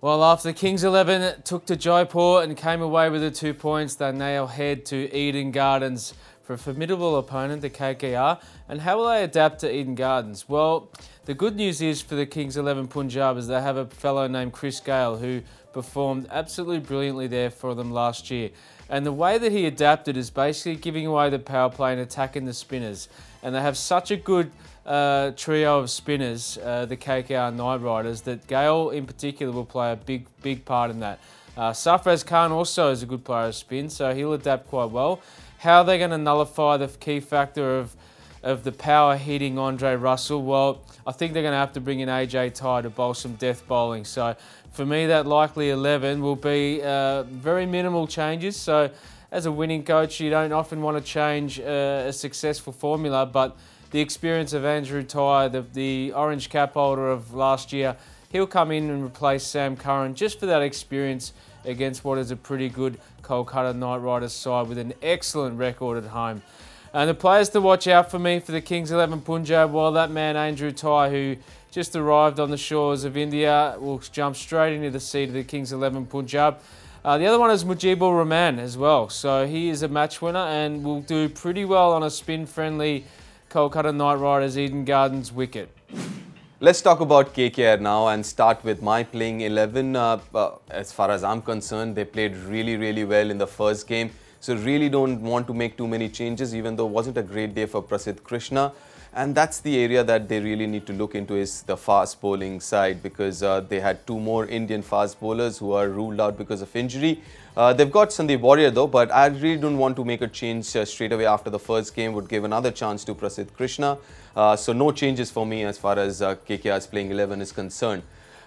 Well, after Kings 11 took to Jaipur and came away with the two points, they now head to Eden Gardens for a formidable opponent, the KKR. And how will they adapt to Eden Gardens? Well, the good news is for the Kings 11 Punjab is they have a fellow named Chris Gayle who performed absolutely brilliantly there for them last year. And the way that he adapted is basically giving away the power play and attacking the spinners. And they have such a good uh, trio of spinners, uh, the KKR Knight Riders, that Gayle in particular will play a big, big part in that. Uh, Sarfraz Khan also is a good player of spin, so he'll adapt quite well. How are they going to nullify the key factor of of the power hitting Andre Russell? Well, I think they're going to have to bring in AJ Tye to bowl some death bowling. So for me, that likely 11 will be uh, very minimal changes. So as a winning coach, you don't often want to change uh, a successful formula, but the experience of Andrew Tye, the, the orange cap holder of last year, he'll come in and replace Sam Curran just for that experience against what is a pretty good Kolkata Knight Riders side with an excellent record at home. And the players to watch out for me for the Kings 11 Punjab, well, that man Andrew Tye, who just arrived on the shores of India, will jump straight into the seat of the Kings 11 Punjab. Uh, the other one is Mujeeb Ur Rahman as well. So he is a match winner and will do pretty well on a spin friendly Kolkata Knight Riders Eden Gardens wicket. Let's talk about KKR now and start with my playing 11. Uh, uh, as far as I'm concerned, they played really, really well in the first game. So really don't want to make too many changes, even though it wasn't a great day for Prasidh Krishna. And that's the area that they really need to look into is the fast bowling side because uh, they had two more Indian fast bowlers who are ruled out because of injury. Uh, they've got Sandeep Warrier though, but I really don't want to make a change uh, straight away after the first game. Would give another chance to Prasidh Krishna. Uh, so no changes for me as far as uh, KKR's playing 11 is concerned.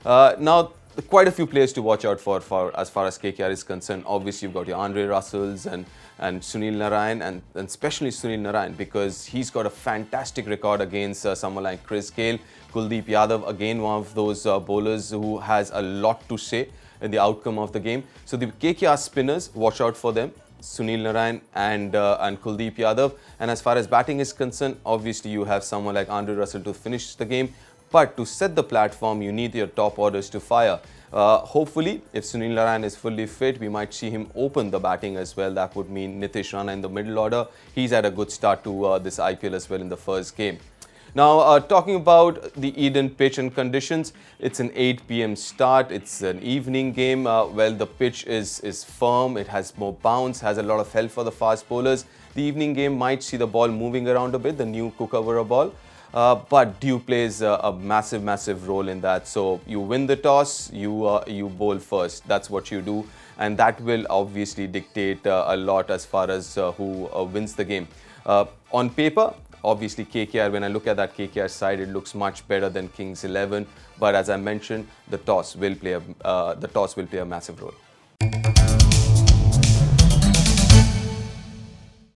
Uh, now quite a few players to watch out for, for as far as KKR is concerned. Obviously, you've got your Andre Russells and and Sunil Narine, and, and especially Sunil Narine because he's got a fantastic record against uh, someone like Chris Gayle. Kuldeep Yadav, again, one of those uh, bowlers who has a lot to say in the outcome of the game. So the KKR spinners, watch out for them. Sunil Narine and uh, and Kuldeep Yadav. And as far as batting is concerned, obviously you have someone like Andre Russell to finish the game. But to set the platform, you need your top orders to fire. Uh, hopefully, if Sunil Narine is fully fit, we might see him open the batting as well. That would mean Nitish Rana in the middle order. He's had a good start to uh, this IPL as well in the first game. Now, uh, talking about the Eden pitch and conditions, it's an 8 p.m. start. It's an evening game. Uh, well, the pitch is, is firm. It has more bounce, has a lot of help for the fast bowlers. The evening game might see the ball moving around a bit, the new Kookaburra ball. Uh, but dew plays a, a, massive, massive role in that. So you win the toss, you uh, you bowl first. That's what you do, and that will obviously dictate uh, a lot as far as uh, who uh, wins the game. Uh, on paper, obviously KKR. When I look at that KKR side, it looks much better than Kings 11. But as I mentioned, the toss will play a, the toss will play a massive role.